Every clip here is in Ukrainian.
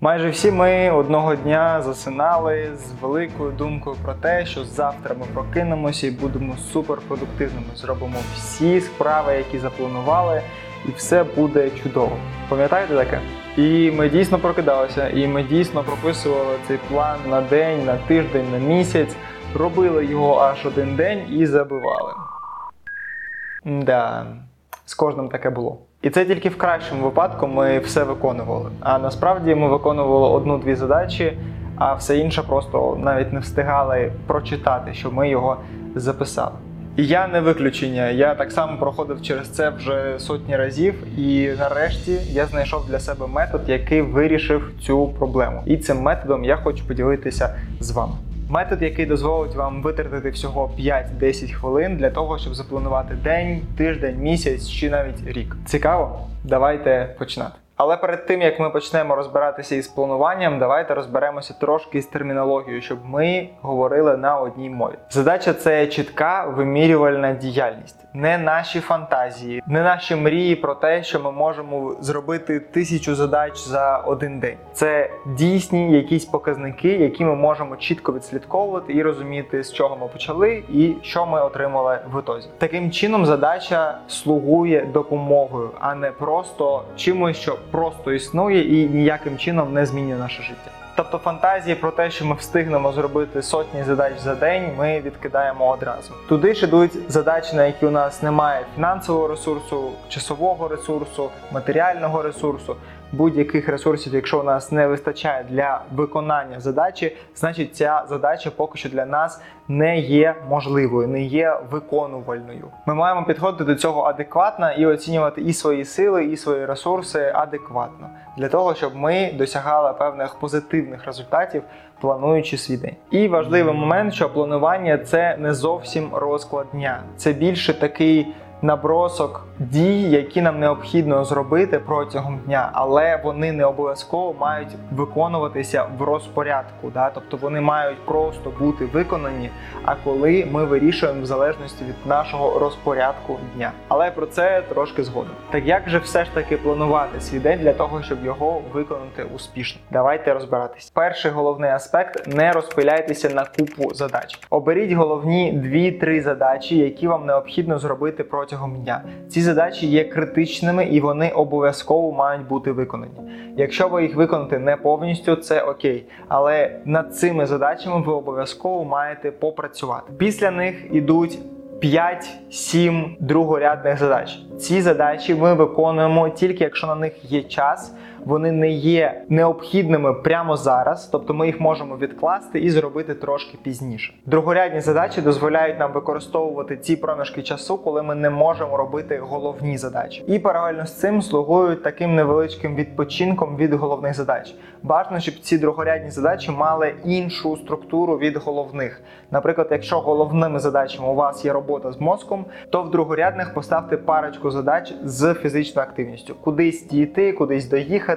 Майже всі ми одного дня засинали з великою думкою про те, що завтра ми прокинемося і будемо суперпродуктивними. Зробимо всі справи, які запланували, і все буде чудово. Пам'ятаєте таке? І ми дійсно прокидалися, і ми дійсно прописували цей план на день, на тиждень, на місяць, робили його аж один день і забивали. Да, з кожним таке було. І це тільки в кращому випадку ми все виконували. А насправді ми виконували одну-дві задачі, а все інше просто навіть не встигали прочитати, що ми його записали. І я не виключення. Я так само проходив через це вже сотні разів, і нарешті я знайшов для себе метод, який вирішив цю проблему. І цим методом я хочу поділитися з вами. Метод, який дозволить вам витратити всього 5-10 хвилин для того, щоб запланувати день, тиждень, місяць чи навіть рік. Цікаво? Давайте починати. Але перед тим як ми почнемо розбиратися із плануванням, давайте розберемося трошки з термінологією, щоб ми говорили на одній мові. Задача це чітка вимірювальна діяльність, не наші фантазії, не наші мрії про те, що ми можемо зробити тисячу задач за один день. Це дійсні якісь показники, які ми можемо чітко відслідковувати і розуміти, з чого ми почали і що ми отримали в ітозі. Таким чином, задача слугує допомогою, а не просто чимось, що просто існує і ніяким чином не змінює наше життя. Тобто фантазії про те, що ми встигнемо зробити сотні задач за день, ми відкидаємо одразу. Туди ж ідуть задачі, на які у нас немає фінансового ресурсу, часового ресурсу, матеріального ресурсу, будь-яких ресурсів, якщо у нас не вистачає для виконання задачі, значить ця задача поки що для нас не є можливою, не є виконувальною. Ми маємо підходити до цього адекватно і оцінювати і свої сили, і свої ресурси адекватно для того, щоб ми досягали певних позитивних результатів, плануючи свій день. І важливий момент, що планування це не зовсім розклад дня, це більше такий. Набросок дій, які нам необхідно зробити протягом дня, але вони не обов'язково мають виконуватися в розпорядку. Да? Тобто вони мають просто бути виконані. А коли ми вирішуємо в залежності від нашого розпорядку дня. Але про це трошки згодом. Так як же все ж таки планувати свій день для того, щоб його виконати успішно? Давайте розбиратись. Перший головний аспект не розпиляйтеся на купу задач. Оберіть головні 2-3 задачі, які вам необхідно зробити протягом дня. Ці задачі є критичними і вони обов'язково мають бути виконані. Якщо ви їх виконати не повністю, це окей. Але над цими задачами ви обов'язково маєте попрацювати. Після них ідуть 5-7 другорядних задач. Ці задачі ми виконуємо тільки якщо на них є час. Вони не є необхідними прямо зараз, тобто ми їх можемо відкласти і зробити трошки пізніше. Другорядні задачі дозволяють нам використовувати ці проміжки часу, коли ми не можемо робити головні задачі. І паралельно з цим слугують таким невеличким відпочинком від головних задач. Бажано, щоб ці другорядні задачі мали іншу структуру від головних. Наприклад, якщо головними задачами у вас є робота з мозком, то в другорядних поставте парочку задач з фізичною активністю, кудись дійти, кудись доїхати,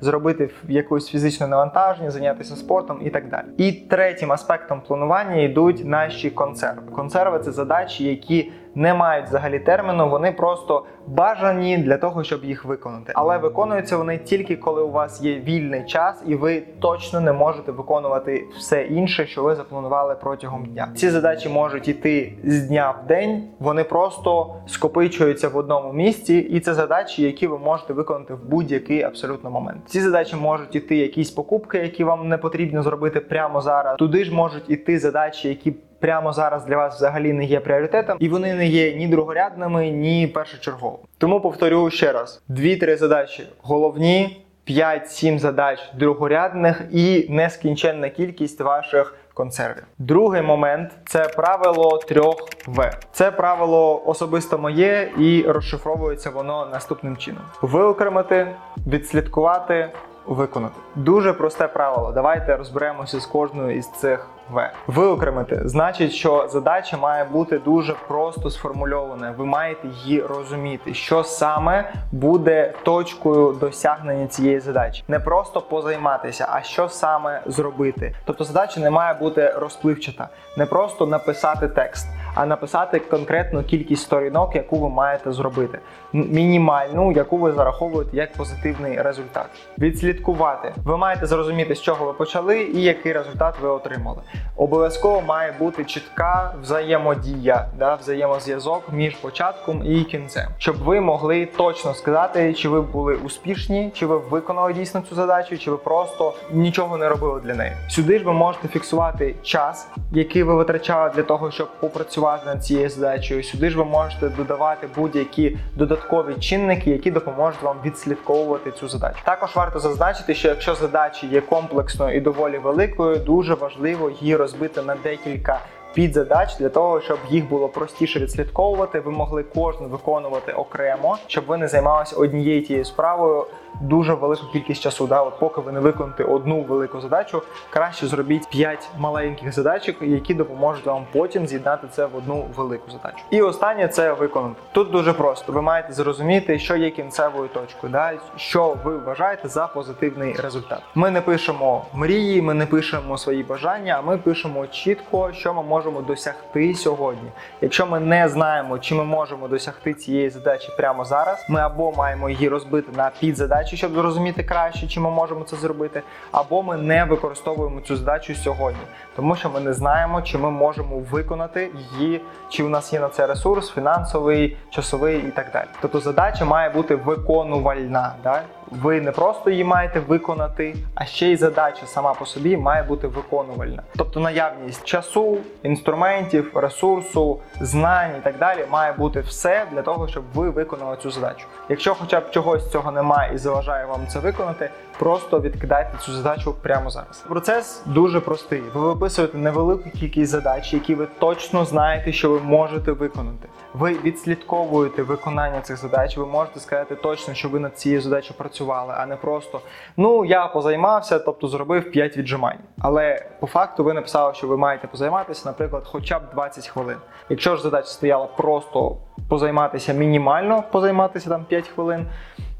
зробити якусь фізичне навантаження, зайнятися спортом і так далі. І третім аспектом планування йдуть наші консерви. Консерви це задачі, які не мають взагалі терміну, вони просто бажані для того, щоб їх виконати. Але виконуються вони тільки коли у вас є вільний час, і ви точно не можете виконувати все інше, що ви запланували протягом дня. Ці задачі можуть іти з дня в день, вони просто скопичуються в одному місці, і це задачі, які ви можете виконати в будь-який абсолютно момент. Ці задачі можуть іти якісь покупки, які вам не потрібно зробити прямо зараз. Туди ж можуть іти задачі, які прямо зараз для вас взагалі не є пріоритетом, і вони не є ні другорядними, ні першочерговими. Тому повторю ще раз: дві-три задачі головні. 5-7 задач другорядних і нескінченна кількість ваших консервів. Другий момент це правило 3 В. Це правило особисто моє і розшифровується воно наступним чином: виокремити, відслідкувати, виконати. Дуже просте правило. Давайте розберемося з кожною із цих В. Виокремити значить, що задача має бути дуже просто сформульована. Ви маєте її розуміти, що саме буде точкою досягнення цієї задачі. Не просто позайматися, а що саме зробити. Тобто задача не має бути розпливчата, не просто написати текст, а написати конкретну кількість сторінок, яку ви маєте зробити. Мінімальну, яку ви зараховуєте як позитивний результат. Відслідкувати. Ви маєте зрозуміти, з чого ви почали і який результат ви отримали. Обов'язково має бути чітка взаємодія, да, взаємозв'язок між початком і кінцем, щоб ви могли точно сказати, чи ви були успішні, чи ви виконали дійсно цю задачу, чи ви просто нічого не робили для неї. Сюди ж ви можете фіксувати час, який ви витрачали для того, щоб попрацювати над цією задачею. Сюди ж ви можете додавати будь-які додаткові чинники, які допоможуть вам відслідковувати цю задачу. Також варто зазначити, що якщо задача є комплексною і доволі великою, дуже важливо її розбити на декілька. Підзадач для того, щоб їх було простіше відслідковувати, ви могли кожну виконувати окремо, щоб ви не займалися однією тією справою дуже велику кількість часу. Да? От поки ви не виконаєте одну велику задачу, краще зробіть 5 маленьких задачок, які допоможуть вам потім з'єднати це в одну велику задачу. І останнє це виконати. Тут дуже просто. Ви маєте зрозуміти, що є кінцевою точкою, да? що ви вважаєте за позитивний результат. Ми не пишемо мрії, ми не пишемо свої бажання, а ми пишемо чітко, що ми можемо досягти сьогодні. Якщо ми не знаємо, чи ми можемо досягти цієї задачі прямо зараз, ми або маємо її розбити на підзадачі, щоб зрозуміти краще, чи ми можемо це зробити, або ми не використовуємо цю задачу сьогодні, тому що ми не знаємо, чи ми можемо виконати її, чи у нас є на це ресурс, фінансовий, часовий і так далі. Тобто задача має бути виконувальна. Да? Ви не просто її маєте виконати, а ще й задача сама по собі має бути виконувальна. Тобто наявність часу, інструментів, ресурсу, знань і так далі має бути все для того, щоб ви виконали цю задачу. Якщо хоча б чогось цього немає і заважає вам це виконати, просто відкидайте цю задачу прямо зараз. Процес дуже простий. Ви виписуєте невелику кількість задач, які ви точно знаєте, що ви можете виконати. Ви відслідковуєте виконання цих задач. Ви можете сказати точно, що ви над цією задачею працювали, а не просто ну я позаймався, тобто зробив 5 віджимань. Але по факту ви написали, що ви маєте позайматися, наприклад, хоча б 20 хвилин. Якщо ж задача стояла просто позайматися мінімально, позайматися там 5 хвилин.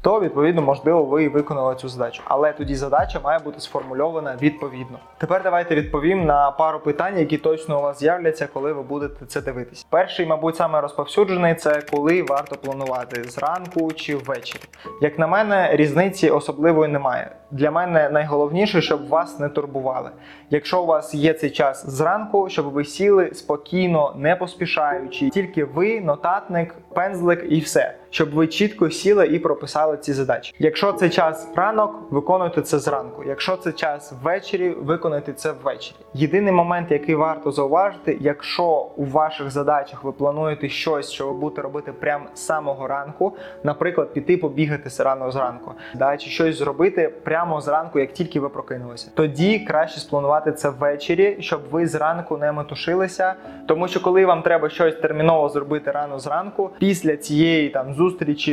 То відповідно можливо ви виконали цю задачу, але тоді задача має бути сформульована відповідно. Тепер давайте відповім на пару питань, які точно у вас з'являться, коли ви будете це дивитись. Перший, мабуть, саме розповсюджений це коли варто планувати зранку чи ввечері. Як на мене, різниці особливої немає. Для мене найголовніше, щоб вас не турбували. Якщо у вас є цей час зранку, щоб ви сіли спокійно, не поспішаючи, тільки ви, нотатник, пензлик і все, щоб ви чітко сіли і прописали ці задачі. Якщо це час ранок, виконуйте це зранку. Якщо це час ввечері, виконуйте це ввечері. Єдиний момент, який варто зауважити, якщо у ваших задачах ви плануєте щось, що ви будете робити прямо з самого ранку, наприклад, піти побігати рано зранку, да, чи щось зробити прямо зранку, як тільки ви прокинулися, тоді краще спланувати це ввечері, щоб ви зранку не метушилися. Тому що коли вам треба щось терміново зробити рано зранку, після цієї там зустрічі,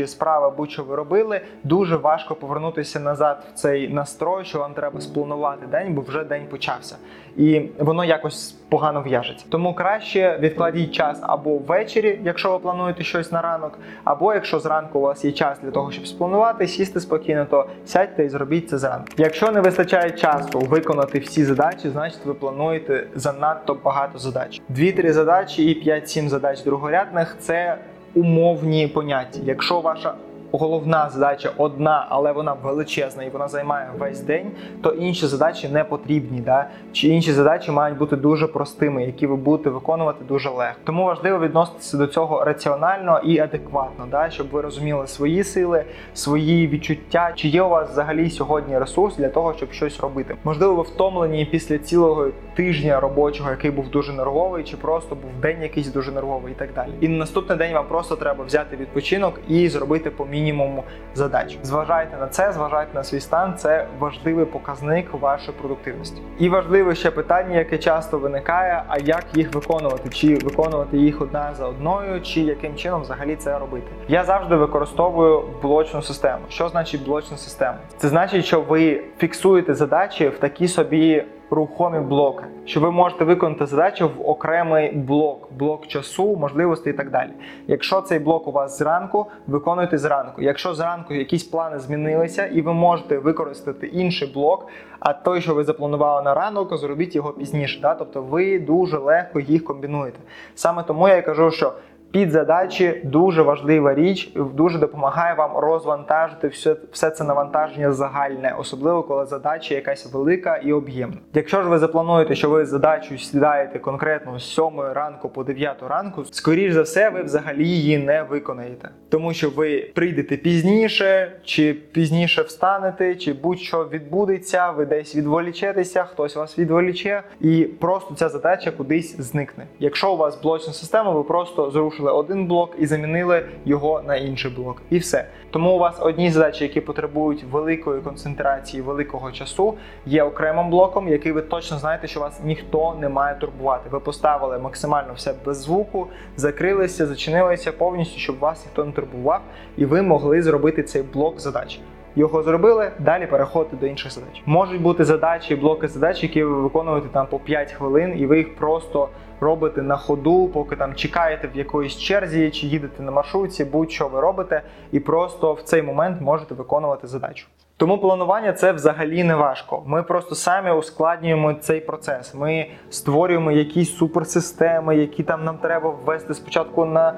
справи, будь-що ви робили, дуже важко повернутися назад в цей настрой, що вам треба спланувати день, бо вже день почався. І воно якось погано в'яжеться. Тому краще відкладіть час або ввечері, якщо ви плануєте щось на ранок, або якщо зранку у вас є час для того, щоб спланувати, сісти спокійно, то сядьте і зробіть це зранку. Якщо не вистачає часу виконати всі задачі, значить ви плануєте занадто багато задач. Дві-три задачі і 5-7 задач другорядних це умовні поняття. Якщо ваша головна задача одна, але вона величезна і вона займає весь день, то інші задачі не потрібні. Да? Чи інші задачі мають бути дуже простими, які ви будете виконувати дуже легко. Тому важливо відноситися до цього раціонально і адекватно, да? щоб ви розуміли свої сили, свої відчуття, чи є у вас взагалі сьогодні ресурс для того, щоб щось робити. Можливо, ви втомлені після цілого тижня робочого, який був дуже нервовий, чи просто був день якийсь дуже нервовий і так далі. І на наступний день вам просто треба взяти відпочинок і зробити по мінімуму задач. Зважайте на це, зважайте на свій стан. Це важливий показник вашої продуктивності. І важливе ще питання, яке часто виникає: а як їх виконувати? Чи виконувати їх одна за одною, чи яким чином взагалі це робити? Я завжди використовую блочну систему. Що значить блочна система? Це значить, що ви фіксуєте задачі в такі собі рухомі блоки, що ви можете виконати задачу в окремий блок, блок часу, можливостей і так далі. Якщо цей блок у вас зранку, виконуйте зранку. Якщо зранку якісь плани змінилися, і ви можете використати інший блок, а той, що ви запланували на ранок, зробіть його пізніше. Да? Тобто ви дуже легко їх комбінуєте. Саме тому я і кажу, що під задачі дуже важлива річ, дуже допомагає вам розвантажити все, все це навантаження загальне, особливо коли задача якась велика і об'ємна. Якщо ж ви заплануєте, що ви задачу сідаєте конкретно з 7 ранку по 9 ранку, скоріш за все, ви взагалі її не виконаєте, тому що ви прийдете пізніше, чи пізніше встанете, чи будь-що відбудеться, ви десь відволічетеся, хтось вас відволіче, і просто ця задача кудись зникне. Якщо у вас блочна система, ви просто зрушили один блок і замінили його на інший блок, і все. Тому у вас одні задачі, які потребують великої концентрації, великого часу, є окремим блоком, який ви точно знаєте, що вас ніхто не має турбувати. Ви поставили максимально все без звуку, закрилися, зачинилися повністю, щоб вас ніхто не турбував, і ви могли зробити цей блок задач. Його зробили, далі переходите до інших задач. Можуть бути задачі, блоки задач, які ви виконуєте там по 5 хвилин, і ви їх просто робите на ходу, поки там чекаєте в якоїсь черзі, чи їдете на маршрутці, будь-що ви робите, і просто в цей момент можете виконувати задачу. Тому планування це взагалі не важко. Ми просто самі ускладнюємо цей процес. Ми створюємо якісь суперсистеми, які там нам треба ввести спочатку на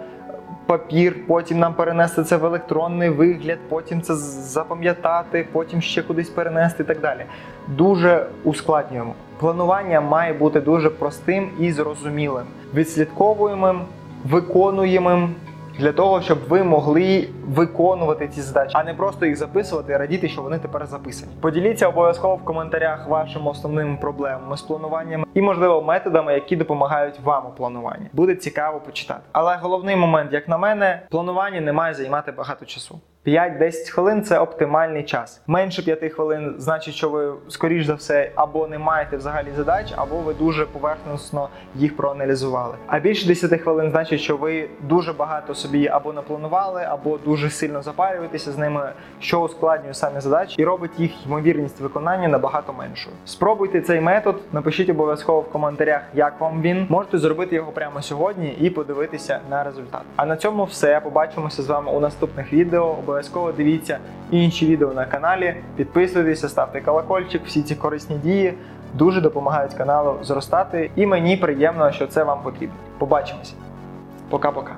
папір, потім нам перенести це в електронний вигляд, потім це запам'ятати, потім ще кудись перенести і так далі. Дуже ускладнюємо. Планування має бути дуже простим і зрозумілим, відслідковуємим, виконуємим. Для того, щоб ви могли виконувати ці задачі, а не просто їх записувати і радіти, що вони тепер записані. Поділіться обов'язково в коментарях вашими основними проблемами з плануванням і, можливо, методами, які допомагають вам у плануванні. Буде цікаво почитати. Але головний момент, як на мене, планування не має займати багато часу. 5-10 хвилин це оптимальний час. Менше 5 хвилин значить, що ви скоріш за все або не маєте взагалі задач, або ви дуже поверхносно їх проаналізували. А більше 10 хвилин значить, що ви дуже багато собі або напланували, або дуже сильно запарюєтеся з ними, що ускладнює самі задачі і робить їх ймовірність виконання набагато меншою. Спробуйте цей метод, напишіть обов'язково в коментарях, як вам він. Можете зробити його прямо сьогодні і подивитися на результат. А на цьому все. Побачимося з вами у наступних відео. Обов'язково дивіться інші відео на каналі. Підписуйтеся, ставте колокольчик. Всі ці корисні дії дуже допомагають каналу зростати. І мені приємно, що це вам потрібно. Побачимося. Пока-пока.